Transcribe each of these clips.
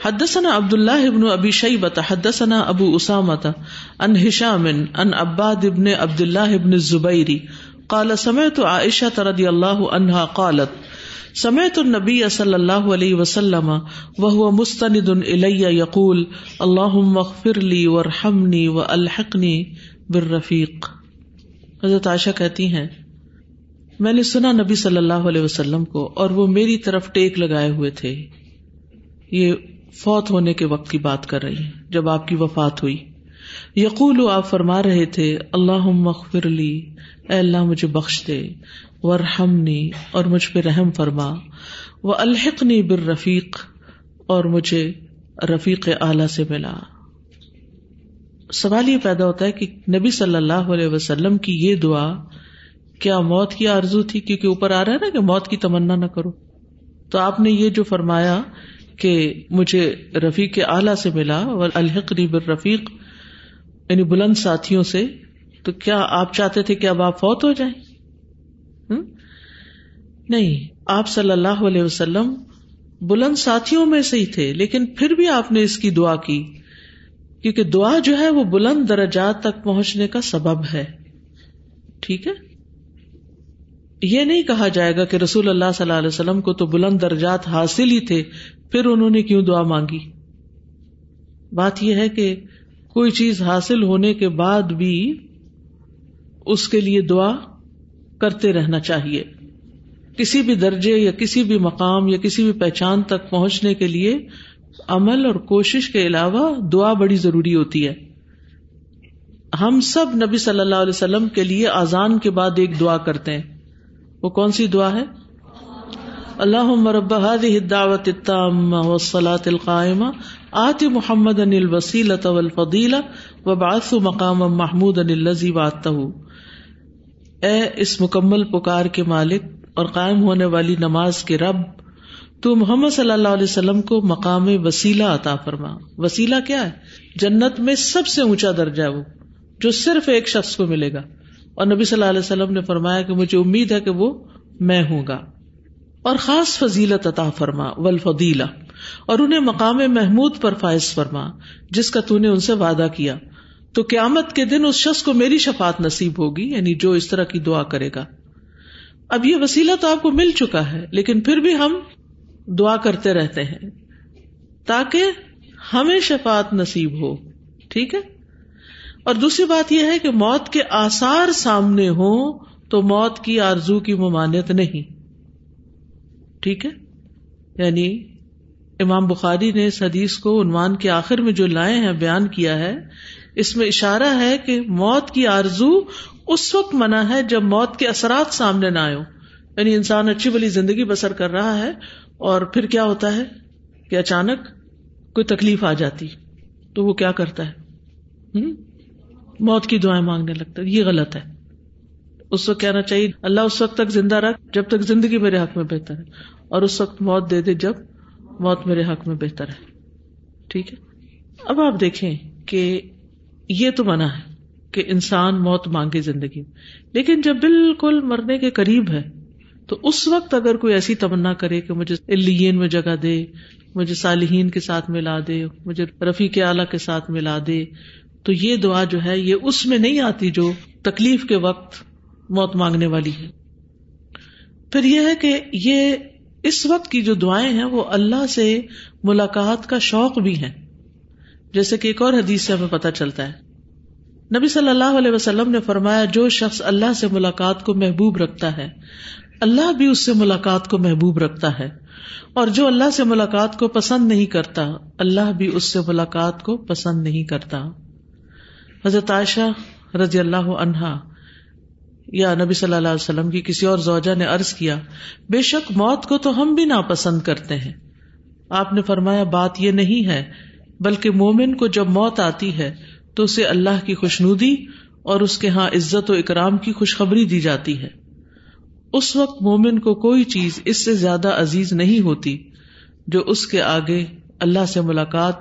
حدثنا عبد الله بن ابي شيبه حدثنا ابو اسامه عن هشام عن عباد بن عبد الله بن الزبير قال سمعت عائشه رضي الله عنها قالت، سمعت النبي صلی اللہ علیہ وسلم وهو مستند الی یقول اللهم اغفر لي وارحمني والحقني بالرفیق۔ حضرت عائشہ کہتی ہیں، میں نے سنا نبی صلی اللہ علیہ وسلم کو اور وہ میری طرف ٹیک لگائے ہوئے تھے۔ یہ فوت ہونے کے وقت کی بات کر رہی ہیں، جب آپ کی وفات ہوئی۔ یقول آپ فرما رہے تھے اللہ مغفر لی، اے اللہ مجھے بخش دے، ورحمنی، اور مجھ پہ رحم فرما۔ وہ الحقنی بر رفیق اور مجھے رفیق اعلی سے ملا۔ سوال یہ پیدا ہوتا ہے کہ نبی صلی اللہ علیہ وسلم کی یہ دعا، کیا موت کی آرزو تھی؟ کیونکہ اوپر آ رہا ہے نا کہ موت کی تمنا نہ کرو۔ تو آپ نے یہ جو فرمایا کہ مجھے رفیق اعلی سے ملا اور الحق بر رفیق یعنی بلند ساتھیوں سے۔ تو کیا آپ چاہتے تھے کہ اب آپ فوت ہو جائیں؟ نہیں، آپ صلی اللہ علیہ وسلم بلند ساتھیوں میں سے ہی تھے، لیکن پھر بھی آپ نے اس کی دعا کی۔ کیونکہ دعا جو ہے وہ بلند درجات تک پہنچنے کا سبب ہے۔ ٹھیک ہے؟ یہ نہیں کہا جائے گا کہ رسول اللہ صلی اللہ علیہ وسلم کو تو بلند درجات حاصل ہی تھے۔ پھر انہوں نے کیوں دعا مانگی؟ بات یہ ہے کہ کوئی چیز حاصل ہونے کے بعد بھی اس کے لیے دعا کرتے رہنا چاہیے۔ کسی بھی درجے یا کسی بھی مقام یا کسی بھی پہچان تک پہنچنے کے لیے عمل اور کوشش کے علاوہ دعا بڑی ضروری ہوتی ہے۔ ہم سب نبی صلی اللہ علیہ وسلم کے لیے آزان کے بعد ایک دعا کرتے ہیں۔ وہ کون سی دعا ہے؟ اللہ مرب دعوت وسلاۃ القائمہ، آت محمد ان الوسیل والفضیلہ وبعث مقام محمود ان اے اس مکمل پکار کے مالک اور قائم ہونے والی نماز کے رب، تو محمد صلی اللہ علیہ وسلم کو مقام وسیلہ عطا فرما۔ وسیلہ کیا ہے؟ جنت میں سب سے اونچا درجہ ہے وہ، جو صرف ایک شخص کو ملے گا۔ اور نبی صلی اللہ علیہ وسلم نے فرمایا کہ مجھے امید ہے کہ وہ میں ہوں گا۔ اور خاص فضیلت عطا فرما ولفیلا اور انہیں مقام محمود پر فائز فرما، جس کا تو نے ان سے وعدہ کیا۔ تو قیامت کے دن اس شخص کو میری شفات نصیب ہوگی یعنی جو اس طرح کی دعا کرے گا۔ اب یہ وسیلہ تو آپ کو مل چکا ہے، لیکن پھر بھی ہم دعا کرتے رہتے ہیں، تاکہ ہمیں شفات نصیب ہو۔ ٹھیک ہے؟ اور دوسری بات یہ ہے کہ موت کے آسار سامنے ہو تو موت کی آرزو کی ممانت نہیں۔ ٹھیک ہے؟ یعنی امام بخاری نے اس حدیث کو عنوان کے آخر میں جو لائے ہیں، بیان کیا ہے، اس میں اشارہ ہے کہ موت کی آرزو اس وقت منع ہے جب موت کے اثرات سامنے نہ آئے یعنی انسان اچھی بلی زندگی بسر کر رہا ہے اور پھر کیا ہوتا ہے؟ کہ اچانک کوئی تکلیف آ جاتی۔ تو وہ کیا کرتا ہے؟ موت کی دعائیں مانگنے لگتا ہے۔ یہ غلط ہے۔ اس وقت کہنا چاہیے، اللہ اس وقت تک زندہ رکھ جب تک زندگی میرے حق میں بہتر ہے، اور اس وقت موت دے دے جب موت میرے حق میں بہتر ہے۔ ٹھیک ہے؟ اب آپ دیکھیں کہ یہ تو منع ہے کہ انسان موت مانگے زندگی میں، لیکن جب بالکل مرنے کے قریب ہے، تو اس وقت اگر کوئی ایسی تمنا کرے کہ مجھے الین میں جگہ دے، مجھے صالحین کے ساتھ ملا دے، مجھے رفیق اعلی کے ساتھ ملا دے، تو یہ دعا جو ہے، یہ اس میں نہیں آتی جو تکلیف کے وقت موت مانگنے والی ہے۔ پھر یہ ہے کہ یہ اس وقت کی جو دعائیں ہیں وہ اللہ سے ملاقات کا شوق بھی ہے جیسے کہ ایک اور حدیث سے ہمیں پتہ چلتا ہے۔ نبی صلی اللہ علیہ وسلم نے فرمایا، جو شخص اللہ سے ملاقات کو محبوب رکھتا ہے، اللہ بھی اس سے ملاقات کو محبوب رکھتا ہے۔ اور جو اللہ سے ملاقات کو پسند نہیں کرتا، اللہ بھی اس سے ملاقات کو پسند نہیں کرتا۔ حضرت عائشہ رضی اللہ عنہا یا نبی صلی اللہ علیہ وسلم کی کسی اور زوجہ نے عرض کیا، بے شک موت کو تو ہم بھی ناپسند کرتے ہیں۔ آپ نے فرمایا، بات یہ نہیں ہے، بلکہ مومن کو جب موت آتی ہے تو اسے اللہ کی خوشنودی اور اس کے ہاں عزت و اکرام کی خوشخبری دی جاتی ہے۔ اس وقت مومن کو کوئی چیز اس سے زیادہ عزیز نہیں ہوتی جو اس کے آگے اللہ سے ملاقات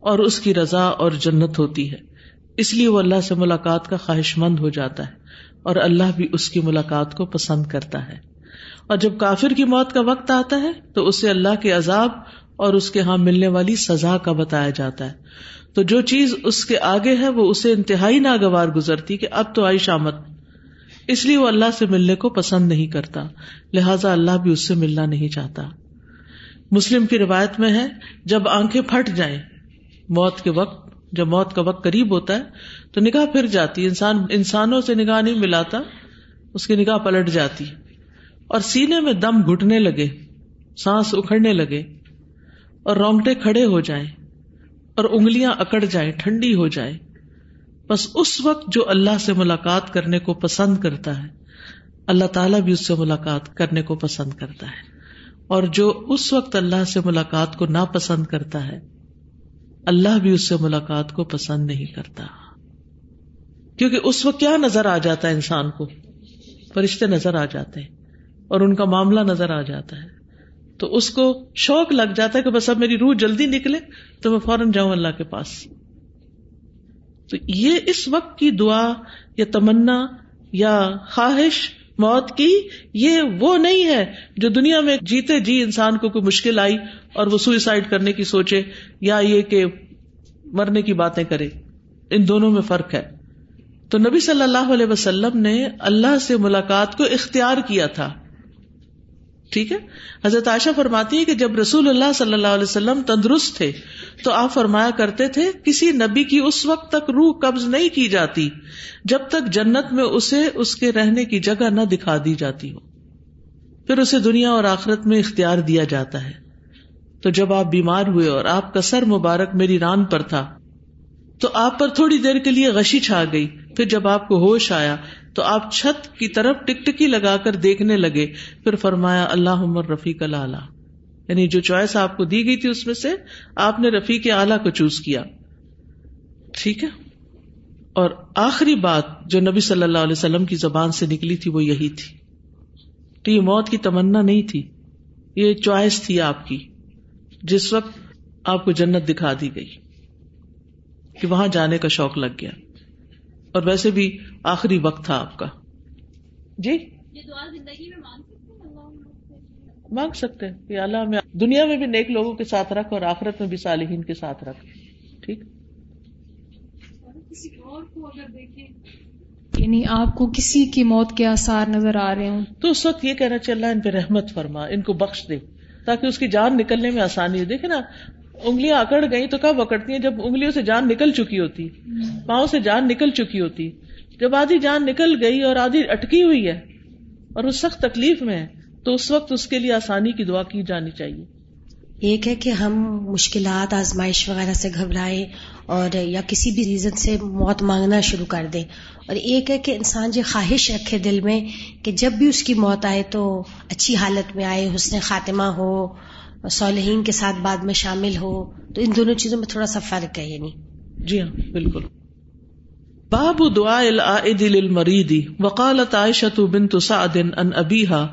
اور اس کی رضا اور جنت ہوتی ہے۔ اس لیے وہ اللہ سے ملاقات کا خواہش مند ہو جاتا ہے۔ اور اللہ بھی اس کی ملاقات کو پسند کرتا ہے۔ اور جب کافر کی موت کا وقت آتا ہے، تو اسے اللہ کے عذاب اور اس کے ہاں ملنے والی سزا کا بتایا جاتا ہے۔ تو جو چیز اس کے آگے ہے، وہ اسے انتہائی ناگوار گزرتی کہ اب تو آئی شامت۔ اس لیے وہ اللہ سے ملنے کو پسند نہیں کرتا۔ لہذا اللہ بھی اس سے ملنا نہیں چاہتا۔ مسلم کی روایت میں ہے، جب آنکھیں پھٹ جائیں، موت کے وقت جب موت کا وقت قریب ہوتا ہے تو نگاہ پھر جاتی انسان انسانوں سے نگاہ نہیں ملاتا، اس کی نگاہ پلٹ جاتی۔ اور سینے میں دم گھٹنے لگے، سانس اکھڑنے لگے اور رونگٹے کھڑے ہو جائیں اور انگلیاں اکڑ جائیں، ٹھنڈی ہو جائے بس اس وقت جو اللہ سے ملاقات کرنے کو پسند کرتا ہے، اللہ تعالیٰ بھی اس سے ملاقات کرنے کو پسند کرتا ہے۔ اور جو اس وقت اللہ سے ملاقات کو ناپسند کرتا ہے اللہ بھی اس سے ملاقات کو پسند نہیں کرتا۔ کیونکہ اس وقت کیا نظر آ جاتا ہے انسان کو؟ فرشتے نظر آ جاتے ہیں اور ان کا معاملہ نظر آ جاتا ہے۔ تو اس کو شوق لگ جاتا ہے کہ بس اب میری روح جلدی نکلے تو میں فوراً جاؤں اللہ کے پاس۔ تو یہ اس وقت کی دعا یا تمنا یا خواہش موت کی، یہ وہ نہیں ہے جو دنیا میں جیتے جی انسان کو کوئی مشکل آئی اور وہ سوئسائڈ کرنے کی سوچے یا یہ کہ مرنے کی باتیں کرے۔ ان دونوں میں فرق ہے۔ تو نبی صلی اللہ علیہ وسلم نے اللہ سے ملاقات کو اختیار کیا تھا۔ ٹھیک ہے؟ حضرت عائشہ فرماتی ہے کہ جب رسول اللہ صلی اللہ علیہ وسلم تندرست تھے، تو آپ فرمایا کرتے تھے، کسی نبی کی اس وقت تک روح قبض نہیں کی جاتی جب تک جنت میں اسے، اس کے رہنے کی جگہ نہ دکھا دی جاتی ہو۔ پھر اسے دنیا اور آخرت میں اختیار دیا جاتا ہے۔ تو جب آپ بیمار ہوئے اور آپ کا سر مبارک میری ران پر تھا، تو آپ پر تھوڑی دیر کے لیے غشی چھا گئی۔ پھر جب آپ کو ہوش آیا تو آپ چھت کی طرف ٹک ٹکی لگا کر دیکھنے لگے، پھر فرمایا اللہ عمر رفیق اللہ یعنی جو چوائس آپ کو دی گئی تھی اس میں سے، آپ نے رفیق اعلیٰ کو چوز کیا۔ ٹھیک ہے؟ اور آخری بات جو نبی صلی اللہ علیہ وسلم کی زبان سے نکلی تھی، وہ یہی تھی۔ تو یہ موت کی تمنا نہیں تھی، یہ چوائس تھی آپ کی، جس وقت آپ کو جنت دکھا دی گئی کہ وہاں جانے کا شوق لگ گیا۔ اور ویسے بھی آخری وقت تھا آپ کا۔ جی؟ مانگ سکتے کہ اللہ میں دنیا میں بھی نیک لوگوں کے ساتھ رکھ اور آخرت میں بھی صالحین کے ساتھ رکھ۔ ٹھیک۔ یعنی آپ کو کسی کی موت کے آثار نظر آ رہے ہوں۔ تو اس وقت یہ کہنا چاہیے اللہ ان پہ رحمت فرما ان کو بخش دے تاکہ اس کی جان نکلنے میں آسانی ہو۔ دیکھے نا انگلیاں اکڑ گئی تو کب اکڑتی ہیں؟ جب انگلیوں سے جان نکل چکی ہوتی پاؤں سے جان نکل چکی ہوتی۔ جب آدھی جان نکل گئی اور آدھی اٹکی ہوئی ہے اور وہ سخت تکلیف میں ہے تو اس وقت اس کے لیے آسانی کی دعا کی جانی چاہیے۔ ایک ہے کہ ہم مشکلات آزمائش وغیرہ سے گھبرائے اور یا کسی بھی ریزن سے موت مانگنا شروع کر دیں۔ اور ایک ہے کہ انسان جو خواہش رکھے دل میں کہ جب بھی اس کی موت آئے تو اچھی حالت میں آئے حسن خاتمہ ہو صالحین کے ساتھ بعد میں شامل ہو۔ تو ان دونوں چیزوں میں تھوڑا سا فرق ہے یعنی۔ جی ہاں بالکل۔ باب دعا العائد للمريض، وقالت عائشة بنت سعد ان ابيها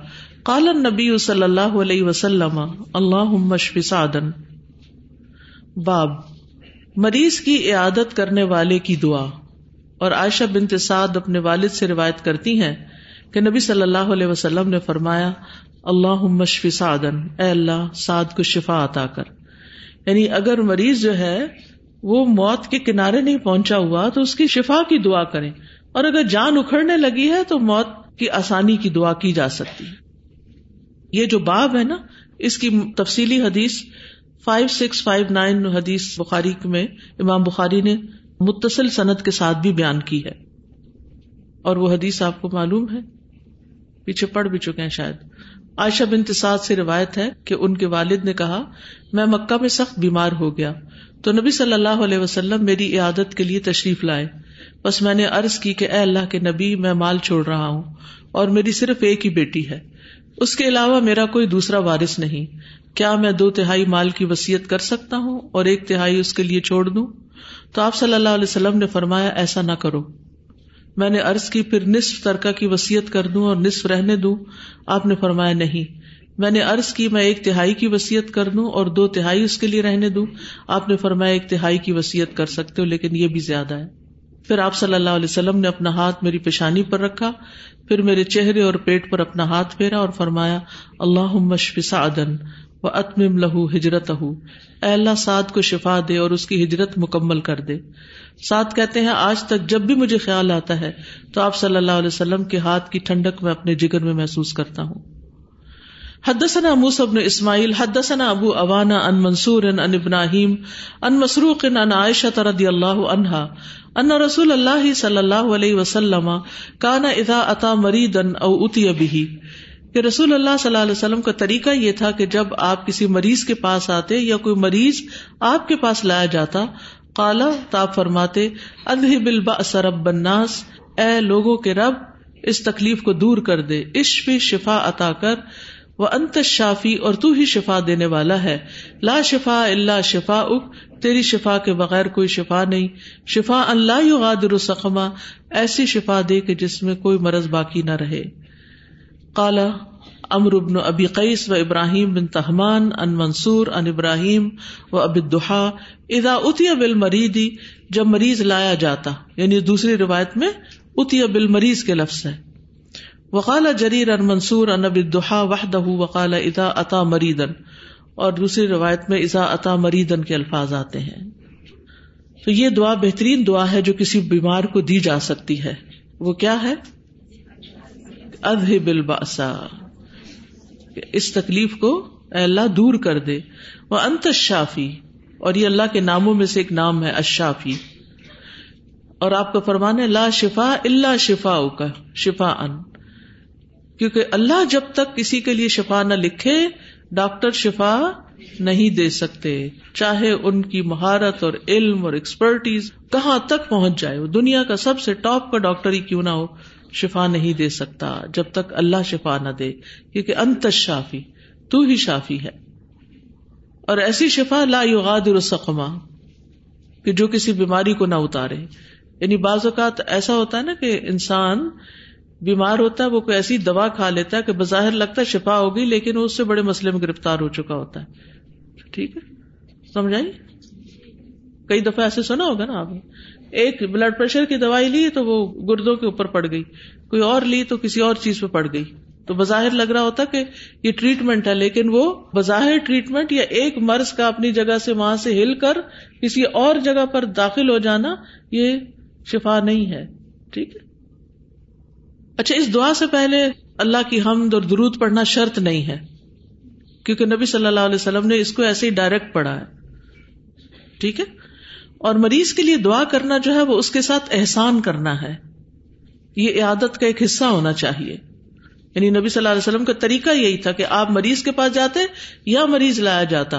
قال النبي صلی اللہ علیہ وسلم، اللهم اشف سعدا. باب، مریض کی عیادت کرنے والے کی دعا۔ اور عائشہ بنت سعد اپنے والد سے روایت کرتی ہیں کہ نبی صلی اللہ علیہ وسلم نے فرمایا اللہ مشفی سعدن اے اللہ، سعد کو شفا عطا کر۔ یعنی اگر مریض جو ہے وہ موت کے کنارے نہیں پہنچا ہوا تو اس کی شفا کی دعا کریں۔ اور اگر جان اکھڑنے لگی ہے تو موت کی آسانی کی دعا کی جا سکتی ہے۔ یہ جو باب ہے نا، اس کی تفصیلی حدیث فائیو سکس فائیو نائن حدیث بخاری میں امام بخاری نے متصل صنعت کے ساتھ بھی بیان کی ہے۔ اور وہ حدیث آپ کو معلوم ہے۔ پیچھے پڑ بھی چکے ہیں شاید۔ عائشہ بن تساد سے روایت ہے کہ ان کے والد نے کہا، میں مکہ میں سخت بیمار ہو گیا۔ تو نبی صلی اللہ علیہ وسلم میری عیادت کے لیے تشریف لائے۔ بس میں نے ارض کی کہ اے اللہ کے نبی، میں مال چھوڑ رہا ہوں اور میری صرف ایک ہی بیٹی ہے۔ اس کے علاوہ میرا کوئی دوسرا وارث نہیں۔ کیا میں دو تہائی مال کی وسیعت کر سکتا ہوں اور ایک تہائی اس کے لیے چھوڑ دوں؟ تو آپ صلی اللہ علیہ وسلم نے فرمایا، ایسا نہ کرو۔ میں نے ارض کی، پھر نصف ترکا کی وسیعت کر دوں اور نصف رہنے دوں۔ آپ نے فرمایا، نہیں۔ میں نے ارض کی میں ایک تہائی کی وسیعت کر دوں اور دو تہائی اس کے لیے رہنے دوں۔ آپ نے فرمایا ایک تہائی کی وسیعت کر سکتے ہو، لیکن یہ بھی زیادہ ہے۔ پھر آپ صلی اللہ علیہ وسلم نے اپنا ہاتھ میری پیشانی پر رکھا، پھر میرے چہرے اور پیٹ پر اپنا ہاتھ پھیرا اور فرمایا اللہ مشف سعدن وہ اتمم لہو ہجرت اے اللہ، سعد کو شفا دے اور اس کی ہجرت مکمل کر دے۔ سعد کہتے ہیں، آج تک جب بھی مجھے خیال آتا ہے تو آپ صلی اللہ علیہ وسلم کے ہاتھ کی ٹھنڈک میں اپنے جگر میں محسوس کرتا ہوں۔ حدثنا موسى بن اسماعیل حدثنا ابو اوانا ان منصور ان ابراہیم ان مسروق ان عائشہ رضی اللہ عنہا ان رسول اللہ صلی اللہ علیہ وسلم کان اذا اتا مریدا او اتی به. کہ رسول اللہ صلی اللہ علیہ وسلم کا طریقہ یہ تھا کہ جب آپ کسی مریض کے پاس آتے یا کوئی مریض آپ کے پاس لایا جاتا کالا تاپ فرماتے ادہ بلبا سرب بناس اے لوگوں کے رب، اس تکلیف کو دور کر دے عشف شفا عطا کر وہ انت شافی اور تو ہی شفا دینے والا ہے۔ لا شفا اللہ شفا اک تیری شفا کے بغیر کوئی شفا نہیں۔ شفا اللہ یغادر سخما ایسی شفا دے کہ جس میں کوئی مرض باقی نہ رہے۔ کالا امر ابن ابی قیس و ابراہیم بن تہمان ان منصور ان ابراہیم و اب دہا ادا اتی ابل مریدی جب مریض لایا جاتا یعنی دوسری روایت میں اتی ابل مریض کے لفظ ہے۔ وقال جریر ان منصور ان اب دہا وحدہ وقال ادا اتا مریدن اور دوسری روایت میں ازا اتا مریدن کے الفاظ آتے ہیں۔ تو یہ دعا بہترین دعا ہے جو کسی بیمار کو دی جا سکتی ہے۔ وہ کیا ہے؟ ادہ بالباسا اس تکلیف کو اللہ دور کر دے۔ وہ انت شافی اور یہ اللہ کے ناموں میں سے ایک نام ہے اشافی اور آپ کا فرمان ہے لا شفا اللہ شفا کا شفا ان کیونکہ اللہ جب تک کسی کے لیے شفا نہ لکھے، ڈاکٹر شفا نہیں دے سکتے۔ چاہے ان کی مہارت اور علم اور ایکسپرٹیز کہاں تک پہنچ جائے، وہ دنیا کا سب سے ٹاپ کا ڈاکٹر ہی کیوں نہ ہو، شفا نہیں دے سکتا۔ جب تک اللہ شفا نہ دے، کیونکہ انت شافی تو ہی شافی ہے۔ اور ایسی شفا لا یغادر سقما کہ جو کسی بیماری کو نہ اتارے۔ یعنی بعض اوقات ایسا ہوتا ہے نا کہ انسان بیمار ہوتا ہے، وہ کوئی ایسی دوا کھا لیتا ہے کہ بظاہر لگتا ہے شفا ہوگی، لیکن وہ اس سے بڑے مسئلے میں گرفتار ہو چکا ہوتا ہے۔ ٹھیک ہے؟ سمجھائی؟ کئی دفعہ ایسے سنا ہوگا نا آپ نے۔ ایک بلڈ پریشر کی دوائی لی تو وہ گردوں کے اوپر پڑ گئی۔ کوئی اور لی تو کسی اور چیز پہ پڑ گئی۔ تو بظاہر لگ رہا ہوتا کہ یہ ٹریٹمنٹ ہے، لیکن وہ بظاہر ٹریٹمنٹ یا ایک مرض کا اپنی جگہ سے وہاں سے ہل کر کسی اور جگہ پر داخل ہو جانا یہ شفا نہیں ہے۔ ٹھیک ہے؟ اچھا اس دعا سے پہلے اللہ کی حمد اور درود پڑھنا شرط نہیں ہے، کیونکہ نبی صلی اللہ علیہ وسلم نے اس کو ایسے ہی ڈائریکٹ پڑھا ہے۔ ٹھیک ہے؟ اور مریض کے لیے دعا کرنا جو ہے وہ اس کے ساتھ احسان کرنا ہے۔ یہ عادت کا ایک حصہ ہونا چاہیے۔ یعنی نبی صلی اللہ علیہ وسلم کا طریقہ یہی تھا کہ آپ مریض کے پاس جاتے یا مریض لایا جاتا۔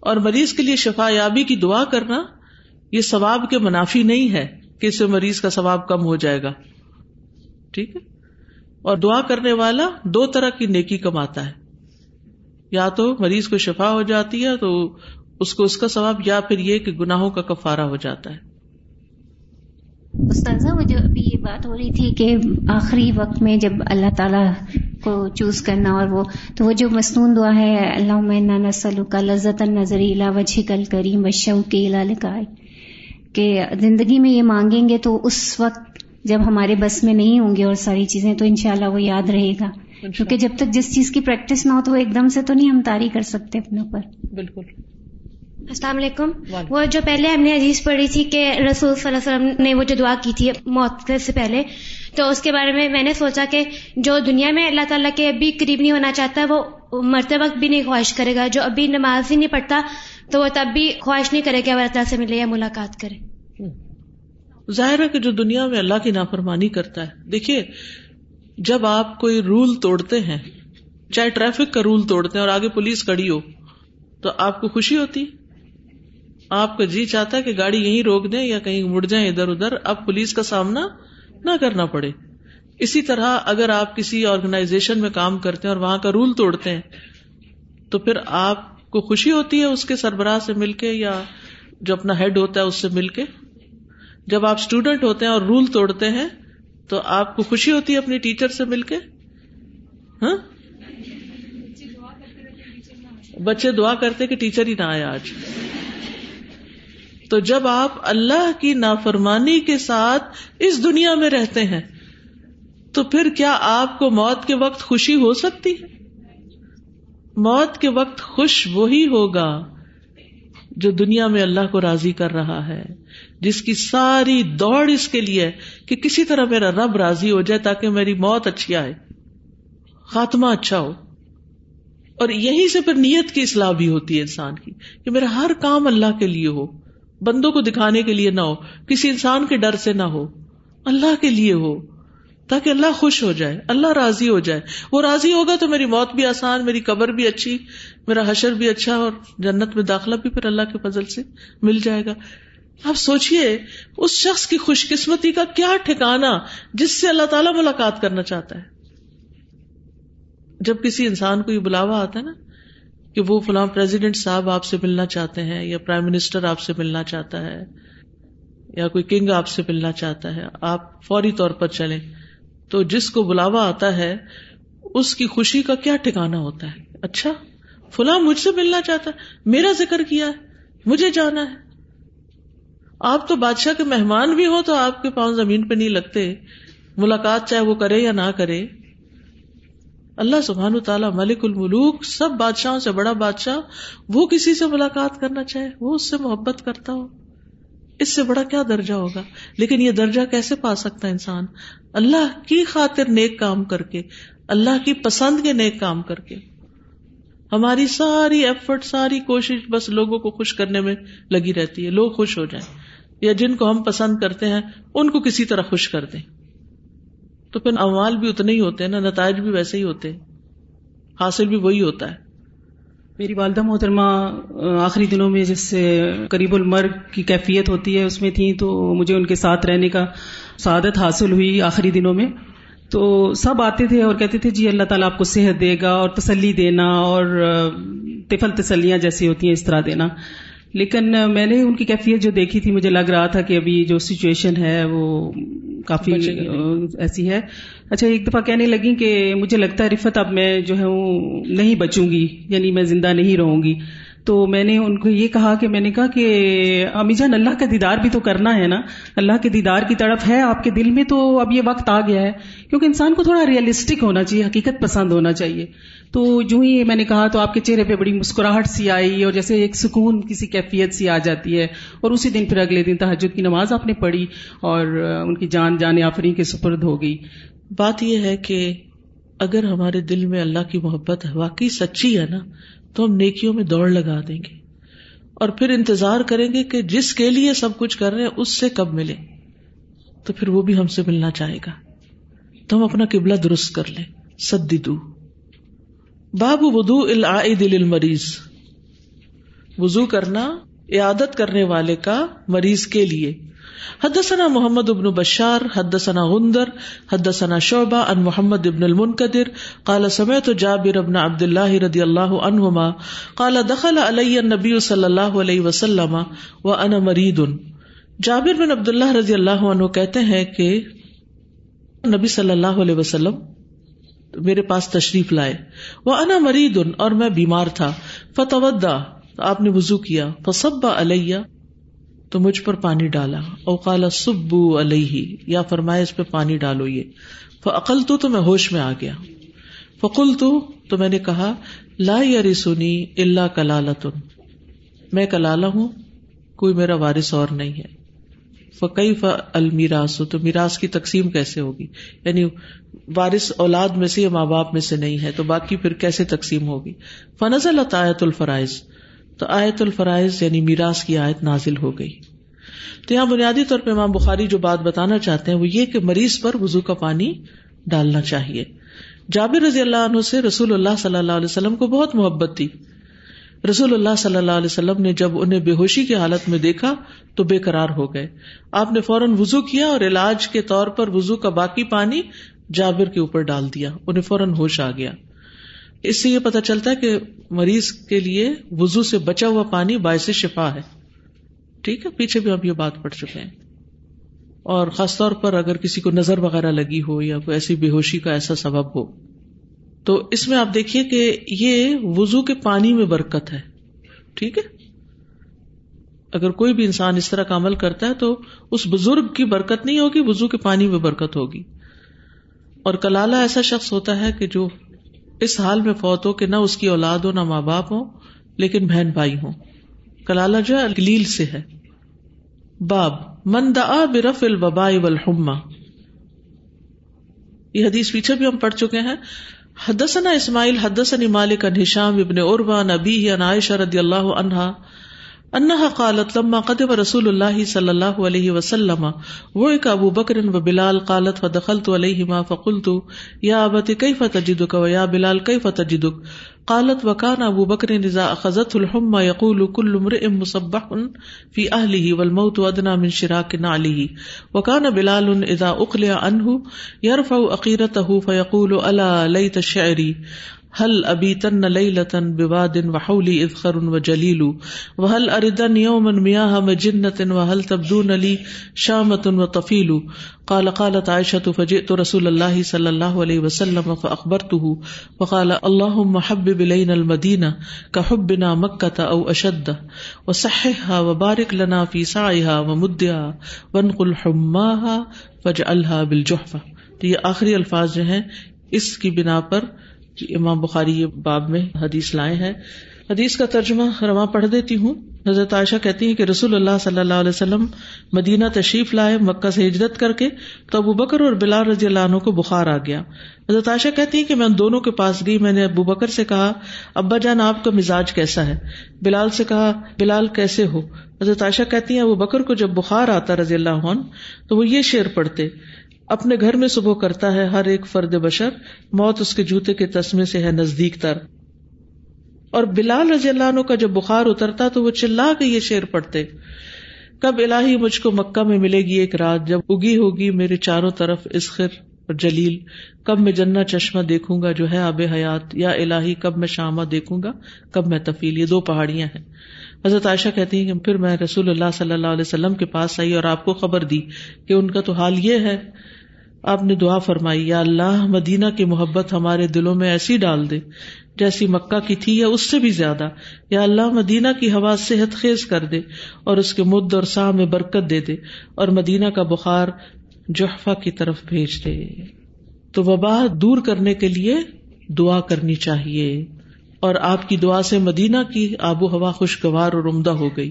اور مریض کے لیے شفا یابی کی دعا کرنا یہ ثواب کے منافی نہیں ہے کہ اس سے مریض کا ثواب کم ہو جائے گا۔ ٹھیک ہے؟ اور دعا کرنے والا دو طرح کی نیکی کماتا ہے۔ یا تو مریض کو شفا ہو جاتی ہے تو اس کو اس کا ثواب، یا پھر یہ کہ گناہوں کا کفارہ ہو جاتا ہے۔ استاذہ وہ جو ابھی یہ بات ہو رہی تھی کہ آخری وقت میں جب اللہ تعالیٰ کو چوز کرنا اور وہ، تو وہ جو مصنون دعا ہے اللہ میں نسل کا لذت النظری وجہ کل کریم بشو کے کہ زندگی میں یہ مانگیں گے تو اس وقت جب ہمارے بس میں نہیں ہوں گے اور ساری چیزیں تو انشاءاللہ وہ یاد رہے گا۔ کیونکہ جب تک جس چیز کی پریکٹس نہ ہو تو وہ ایک دم سے تو نہیں ہم تاری کر سکتے اپنے اوپر۔ بالکل۔ السلام علیکم۔ وہ جو پہلے ہم نے عزیز پڑھی تھی کہ رسول صلی اللہ علیہ وسلم نے وہ جو دعا کی تھی موت سے پہلے تو اس کے بارے میں میں نے سوچا کہ جو دنیا میں اللہ تعالیٰ کے ابھی قریب نہیں ہونا چاہتا وہ مرتے وقت بھی نہیں خواہش کرے گا۔ جو ابھی نماز ہی نہیں پڑھتا تو وہ تب بھی خواہش نہیں کرے گا اللہ سے ملے یا ملاقات کرے۔ ظاہر ہے کہ جو دنیا میں اللہ کی نافرمانی کرتا ہے، دیکھیے، جب آپ کوئی رول توڑتے ہیں، چاہے ٹریفک کا رول توڑتے ہیں اور آگے پولیس کڑی ہو، تو آپ کو خوشی ہوتی؟ آپ کا جی چاہتا ہے کہ گاڑی یہیں روک دیں یا کہیں مڑ جائیں ادھر ادھر، اب پولیس کا سامنا نہ کرنا پڑے۔ اسی طرح اگر آپ کسی آرگنائزیشن میں کام کرتے ہیں اور وہاں کا رول توڑتے ہیں، تو پھر آپ کو خوشی ہوتی ہے اس کے سربراہ سے مل کے یا جو اپنا ہیڈ ہوتا ہے اس سے مل کے؟ جب آپ اسٹوڈینٹ ہوتے ہیں اور رول توڑتے ہیں، تو آپ کو خوشی ہوتی ہے اپنی ٹیچر سے مل کے؟ ہاں؟ بچے دعا کرتے کہ ٹیچر ہی نہ آیا آج۔ تو جب آپ اللہ کی نافرمانی کے ساتھ اس دنیا میں رہتے ہیں، تو پھر کیا آپ کو موت کے وقت خوشی ہو سکتی؟ ہے موت کے وقت خوش وہی ہوگا جو دنیا میں اللہ کو راضی کر رہا ہے۔ جس کی ساری دوڑ اس کے لیے کہ کسی طرح میرا رب راضی ہو جائے تاکہ میری موت اچھی آئے۔ خاتمہ اچھا ہو۔ اور یہی سے پھر نیت کی اصلاح بھی ہوتی ہے انسان کی کہ میرا ہر کام اللہ کے لیے ہو۔ بندوں کو دکھانے کے لیے نہ ہو۔ کسی انسان کے ڈر سے نہ ہو۔ اللہ کے لیے ہو۔ تاکہ اللہ خوش ہو جائے، اللہ راضی ہو جائے۔ وہ راضی ہوگا تو میری موت بھی آسان، میری قبر بھی اچھی، میرا حشر بھی اچھا اور جنت میں داخلہ بھی پھر اللہ کے فضل سے مل جائے گا۔ آپ سوچیے اس شخص کی خوش قسمتی کا کیا ٹھکانا جس سے اللہ تعالیٰ ملاقات کرنا چاہتا ہے؟ جب کسی انسان کو یہ بلاوا آتا ہے نا کہ وہ فلاں پریزیڈنٹ صاحب آپ سے ملنا چاہتے ہیں یا پرائم منسٹر آپ سے ملنا چاہتا ہے یا کوئی کنگ آپ سے ملنا چاہتا ہے، آپ فوری طور پر چلیں تو جس کو بلاوا آتا ہے، اس کی خوشی کا کیا ٹھکانا ہوتا ہے؟ اچھا فلاں مجھ سے ملنا چاہتا ہے، میرا ذکر کیا ہے، مجھے جانا ہے۔ آپ تو بادشاہ کے مہمان بھی ہو تو آپ کے پاؤں زمین پہ نہیں لگتے۔ ملاقات چاہے وہ کرے یا نہ کرے۔ اللہ سبحان تعالیٰ ملک الملوک سب بادشاہوں سے بڑا بادشاہ، وہ کسی سے ملاقات کرنا چاہے، وہ اس سے محبت کرتا ہو۔ اس سے بڑا کیا درجہ ہوگا؟ لیکن یہ درجہ کیسے پا سکتا ہے انسان؟ اللہ کی خاطر نیک کام کر کے، اللہ کی پسند کے نیک کام کر کے۔ ہماری ساری ایفرٹ ساری کوشش بس لوگوں کو خوش کرنے میں لگی رہتی ہے، لوگ خوش ہو جائیں۔ یا جن کو ہم پسند کرتے ہیں، ان کو کسی طرح خوش کر دیں۔ تو پھر اموال بھی اتنے ہی ہوتے ہیں نا نتائج بھی ویسے ہی ہوتے ہیں۔ حاصل بھی وہی ہوتا ہے۔ میری والدہ محترمہ، آخری دنوں میں جس سے قریب المرگ کی کیفیت ہوتی ہے، اس میں تھی تو مجھے ان کے ساتھ رہنے کا سعادت حاصل ہوئی آخری دنوں میں۔ تو سب آتے تھے اور کہتے تھے جی اللہ تعالیٰ آپ کو صحت دے گا اور تسلی دینا اور تفل تسلیاں جیسی ہوتی ہیں، اس طرح دینا۔ لیکن میں نے ان کی کیفیت جو دیکھی تھی مجھے لگ رہا تھا کہ ابھی جو سچویشن ہے وہ کافی ایسی ہے۔ اچھا ایک دفعہ کہنے لگی کہ مجھے لگتا ہے رفت اب میں جو ہے نہیں بچوں گی یعنی میں زندہ نہیں رہوں گی۔ تو میں نے ان کو یہ کہا کہ میں نے کہا کہ امی جان، اللہ کا دیدار بھی تو کرنا ہے نا۔ اللہ کے دیدار کی طرف ہے، آپ کے دل میں تو اب یہ وقت آ گیا ہے۔ کیونکہ انسان کو تھوڑا ریئلسٹک ہونا چاہیے، حقیقت پسند ہونا چاہیے۔ تو جو ہی میں نے کہا تو آپ کے چہرے پہ بڑی مسکراہٹ سی آئی اور جیسے ایک سکون کسی کیفیت سی آ جاتی ہے۔ اور اسی دن پھر اگلے دن تحجد کی نماز آپ نے پڑھی اور ان کی جان جان آفری کے سپرد ہو گئی۔ بات یہ ہے کہ اگر ہمارے دل میں اللہ کی محبت واقعی سچی ہے نا تو ہم نیکیوں میں دوڑ لگا دیں گے اور پھر انتظار کریں گے کہ جس کے لیے سب کچھ کر رہے ہیں، اس سے کب ملے تو پھر وہ بھی ہم سے ملنا چاہے گا۔ تو ہم اپنا قبلہ درست کر لیں۔ سدی دو باب ودو العائد للمریض۔ وضو کرنا، عیادت کرنے والے کا مریض کے لیے۔ حدثنا محمد ابن بشار، حدثنا غندر، حدثنا شعبہ ان محمد ابن المنقدر قال سمعت جابر ابن عبد الله رضی اللہ عنہما، قال دخل علی النبی صلی اللہ علیہ وسلم وانا مرید. جابر بن عبد اللہ رضی اللہ عنہ کہتے ہیں کہ نبی صلی اللہ علیہ وسلم میرے پاس تشریف لائے وہ انا مرید اور میں بیمار تھا فتودا آپ نے وضو کیا، فصبا علیہ تو مجھ پر پانی ڈالا۔ اوقال سبو علیہ، یا فرمائے اس پہ پانی ڈالو یہ۔ فعقل تو تو میں ہوش میں آ گیا۔ فقل تو تو میں نے کہا، لا یا رسونی اللہ کلال میں کلالا ہوں، کوئی میرا وارث اور نہیں ہے۔ فقی ف المیراس تو میراث کی تقسیم کیسے ہوگی؟ یعنی وارث اولاد میں سے یا ماں باپ میں سے نہیں ہے، تو باقی پھر کیسے تقسیم ہوگی؟ فنز اللہ الفرائض۔ تو آیت الفرائض یعنی میراث کی آیت نازل ہو گئی۔ تو یہاں بنیادی طور پہ امام بخاری جو بات بتانا چاہتے ہیں وہ یہ کہ مریض پر وزو کا پانی ڈالنا چاہیے۔ جابر رضی اللہ عنہ سے رسول اللہ صلی اللہ علیہ وسلم کو بہت محبت تھی۔ رسول اللہ صلی اللہ علیہ وسلم نے جب انہیں بے ہوشی کی حالت میں دیکھا تو بے قرار ہو گئے۔ آپ نے فوراً وزو کیا اور علاج کے طور پر وزو کا باقی پانی جابر کے اوپر ڈال دیا۔ انہیں فوراً ہوش آ گیا۔ اس سے یہ پتا چلتا ہے کہ مریض کے لیے وزو سے بچا ہوا پانی باعث شفا ہے۔ ٹھیک ہے، پیچھے بھی ہم یہ بات پڑھ چکے ہیں۔ اور خاص طور پر اگر کسی کو نظر وغیرہ لگی ہو یا کوئی ایسی بے ہوشی کا ایسا سبب ہو، تو اس میں آپ دیکھیے کہ یہ وزو کے پانی میں برکت ہے۔ ٹھیک ہے۔ اگر کوئی بھی انسان اس طرح کا عمل کرتا ہے تو اس بزرگ کی برکت نہیں ہوگی وزو کے پانی میں برکت ہوگی۔ اور کلالہ ایسا شخص ہوتا ہے کہ جو اس حال میں فوت ہو کہ نہ اس کی اولاد ہو، نہ ماں باپ ہو لیکن بہن بھائی ہوں۔ کلالہ جو ہے سے ہے۔ باب، من دعا برف الوبا والحمہ یہ حدیث پیچھے بھی ہم پڑھ چکے ہیں۔ حدثنا اسماعیل، حدثنی مالک ان ہشام ابن عروہ، عن ان عائشہ رضی اللہ عنہا۔ انها قالت لما قدم رسول الله صلى الله عليه وسلم وعك ابو بکر وبلال قالت فدخلت عليهما فقلت يا ابت كيف تجدك ويا بلال كيف تجدك قالت وكان ابو بکر اذا اخذته الحمى يقول كل امرئ مصبح في اهله والموت ادنى من شراك نعله وكان بلال اذا اقلع عنه يرفع اقيرته فيقول الا ليت شعري هل ابيتن ليله بواد وحولي اذخر وجليل؟ وهل اردن یومن يوما مياه مجنه وهل تبدون لي شامه وطفيل؟ قال، قالت عائشة، فجئت رسول الله صلى الله عليه وسلم فأخبرته وقال اللهم حبب إلينا المدينة كحبنا مكة أو أشد، وصححها وبارك لنا في سعيها ومدها، وانقل حماها فاجعلها بالجحفة. تو یہ آخری الفاظ جو ہیں، اس کی بنا پر امام بخاری یہ باب میں حدیث لائے ہیں۔ حدیث کا ترجمہ رواں پڑھ دیتی ہوں۔ حضرت عائشہ کہتی ہے کہ رسول اللہ صلی اللہ علیہ وسلم مدینہ تشریف لائے، مکہ سے ہجرت کر کے تو ابو بکر اور بلال رضی اللہ عنہ کو بخار آ گیا۔ حضرت عائشہ کہتی ہے کہ میں ان دونوں کے پاس گئی، میں نے ابو بکر سے کہا، ابا جان، آپ کا مزاج کیسا ہے؟ بلال سے کہا، بلال کیسے ہو؟ حضرت عائشہ کہتی ہیں، ابو بکر کو جب بخار آتا رضی اللہ عنہ تو وہ یہ شعر پڑھتے اپنے گھر میں صبح کرتا ہے ہر ایک فرد بشر، موت اس کے جوتے کے تسمے سے ہے نزدیک تر۔ اور بلال رضی اللہ عنہ کا جب بخار اترتا تو وہ چلا کے یہ شیر پڑتے کب الہی مجھ کو مکہ میں ملے گی ایک رات، جب اگی ہوگی میرے چاروں طرف اسخر اور جلیل، کب میں جنا چشمہ دیکھوں گا جو ہے آب حیات، یا الہی کب میں شامہ دیکھوں گا، کب میں تفیل، یہ دو پہاڑیاں ہیں۔ حضرت عائشہ کہتی ہیں کہ پھر میں رسول اللہ صلی اللہ علیہ وسلم کے پاس آئی اور آپ کو خبر دی کہ ان کا تو حال یہ ہے آپ نے دعا فرمائی، یا اللہ، مدینہ کی محبت ہمارے دلوں میں ایسی ڈال دے جیسی مکہ کی تھی یا اس سے بھی زیادہ۔ یا اللہ، مدینہ کی ہوا صحت خیز کر دے اور اس کے مد اور سا میں برکت دے دے اور مدینہ کا بخار جحفا کی طرف بھیج دے۔ تو وبا دور کرنے کے لیے دعا کرنی چاہیے۔ اور آپ کی دعا سے مدینہ کی آب و ہوا خوشگوار اور عمدہ ہو گئی۔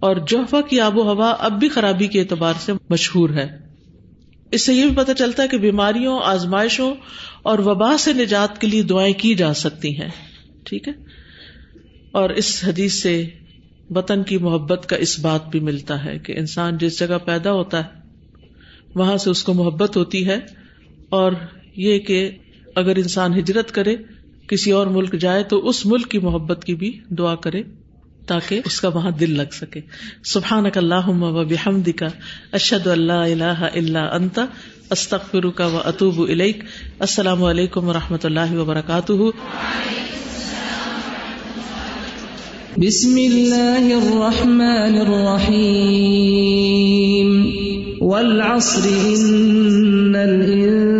اور جوحفا کی آب و ہوا اب بھی خرابی کے اعتبار سے مشہور ہے۔ اس سے یہ بھی پتہ چلتا ہے کہ بیماریوں، آزمائشوں اور وبا سے نجات کے لیے دعائیں کی جا سکتی ہیں۔ ٹھیک ہے؟ اور اس حدیث سے وطن کی محبت کا اس بات بھی ملتا ہے کہ انسان جس جگہ پیدا ہوتا ہے، وہاں سے اس کو محبت ہوتی ہے۔ اور یہ کہ اگر انسان ہجرت کرے، کسی اور ملک جائے تو اس ملک کی محبت کی بھی دعا کرے۔ تاکہ اس کا وہاں دل لگ سکے۔ سبحان کا اللہ و بحمد کا اشد اللہ اللہ اللہ انتا استخر کا و اطوب علیک السلام علیکم و رحمۃ اللہ وبرکاتہ۔ بسم اللہ الرحمن الرحیم۔ والعصر، ان الانسان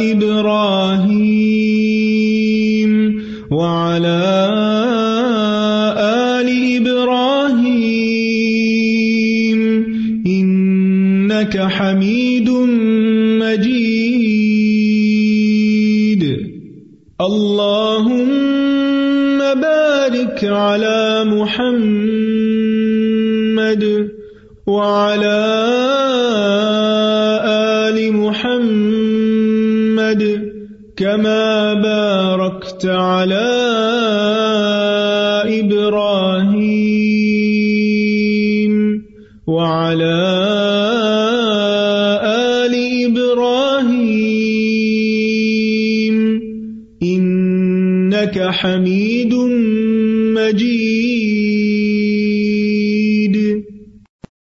إبراهيم وعلى آل إبراهيم إنك حميد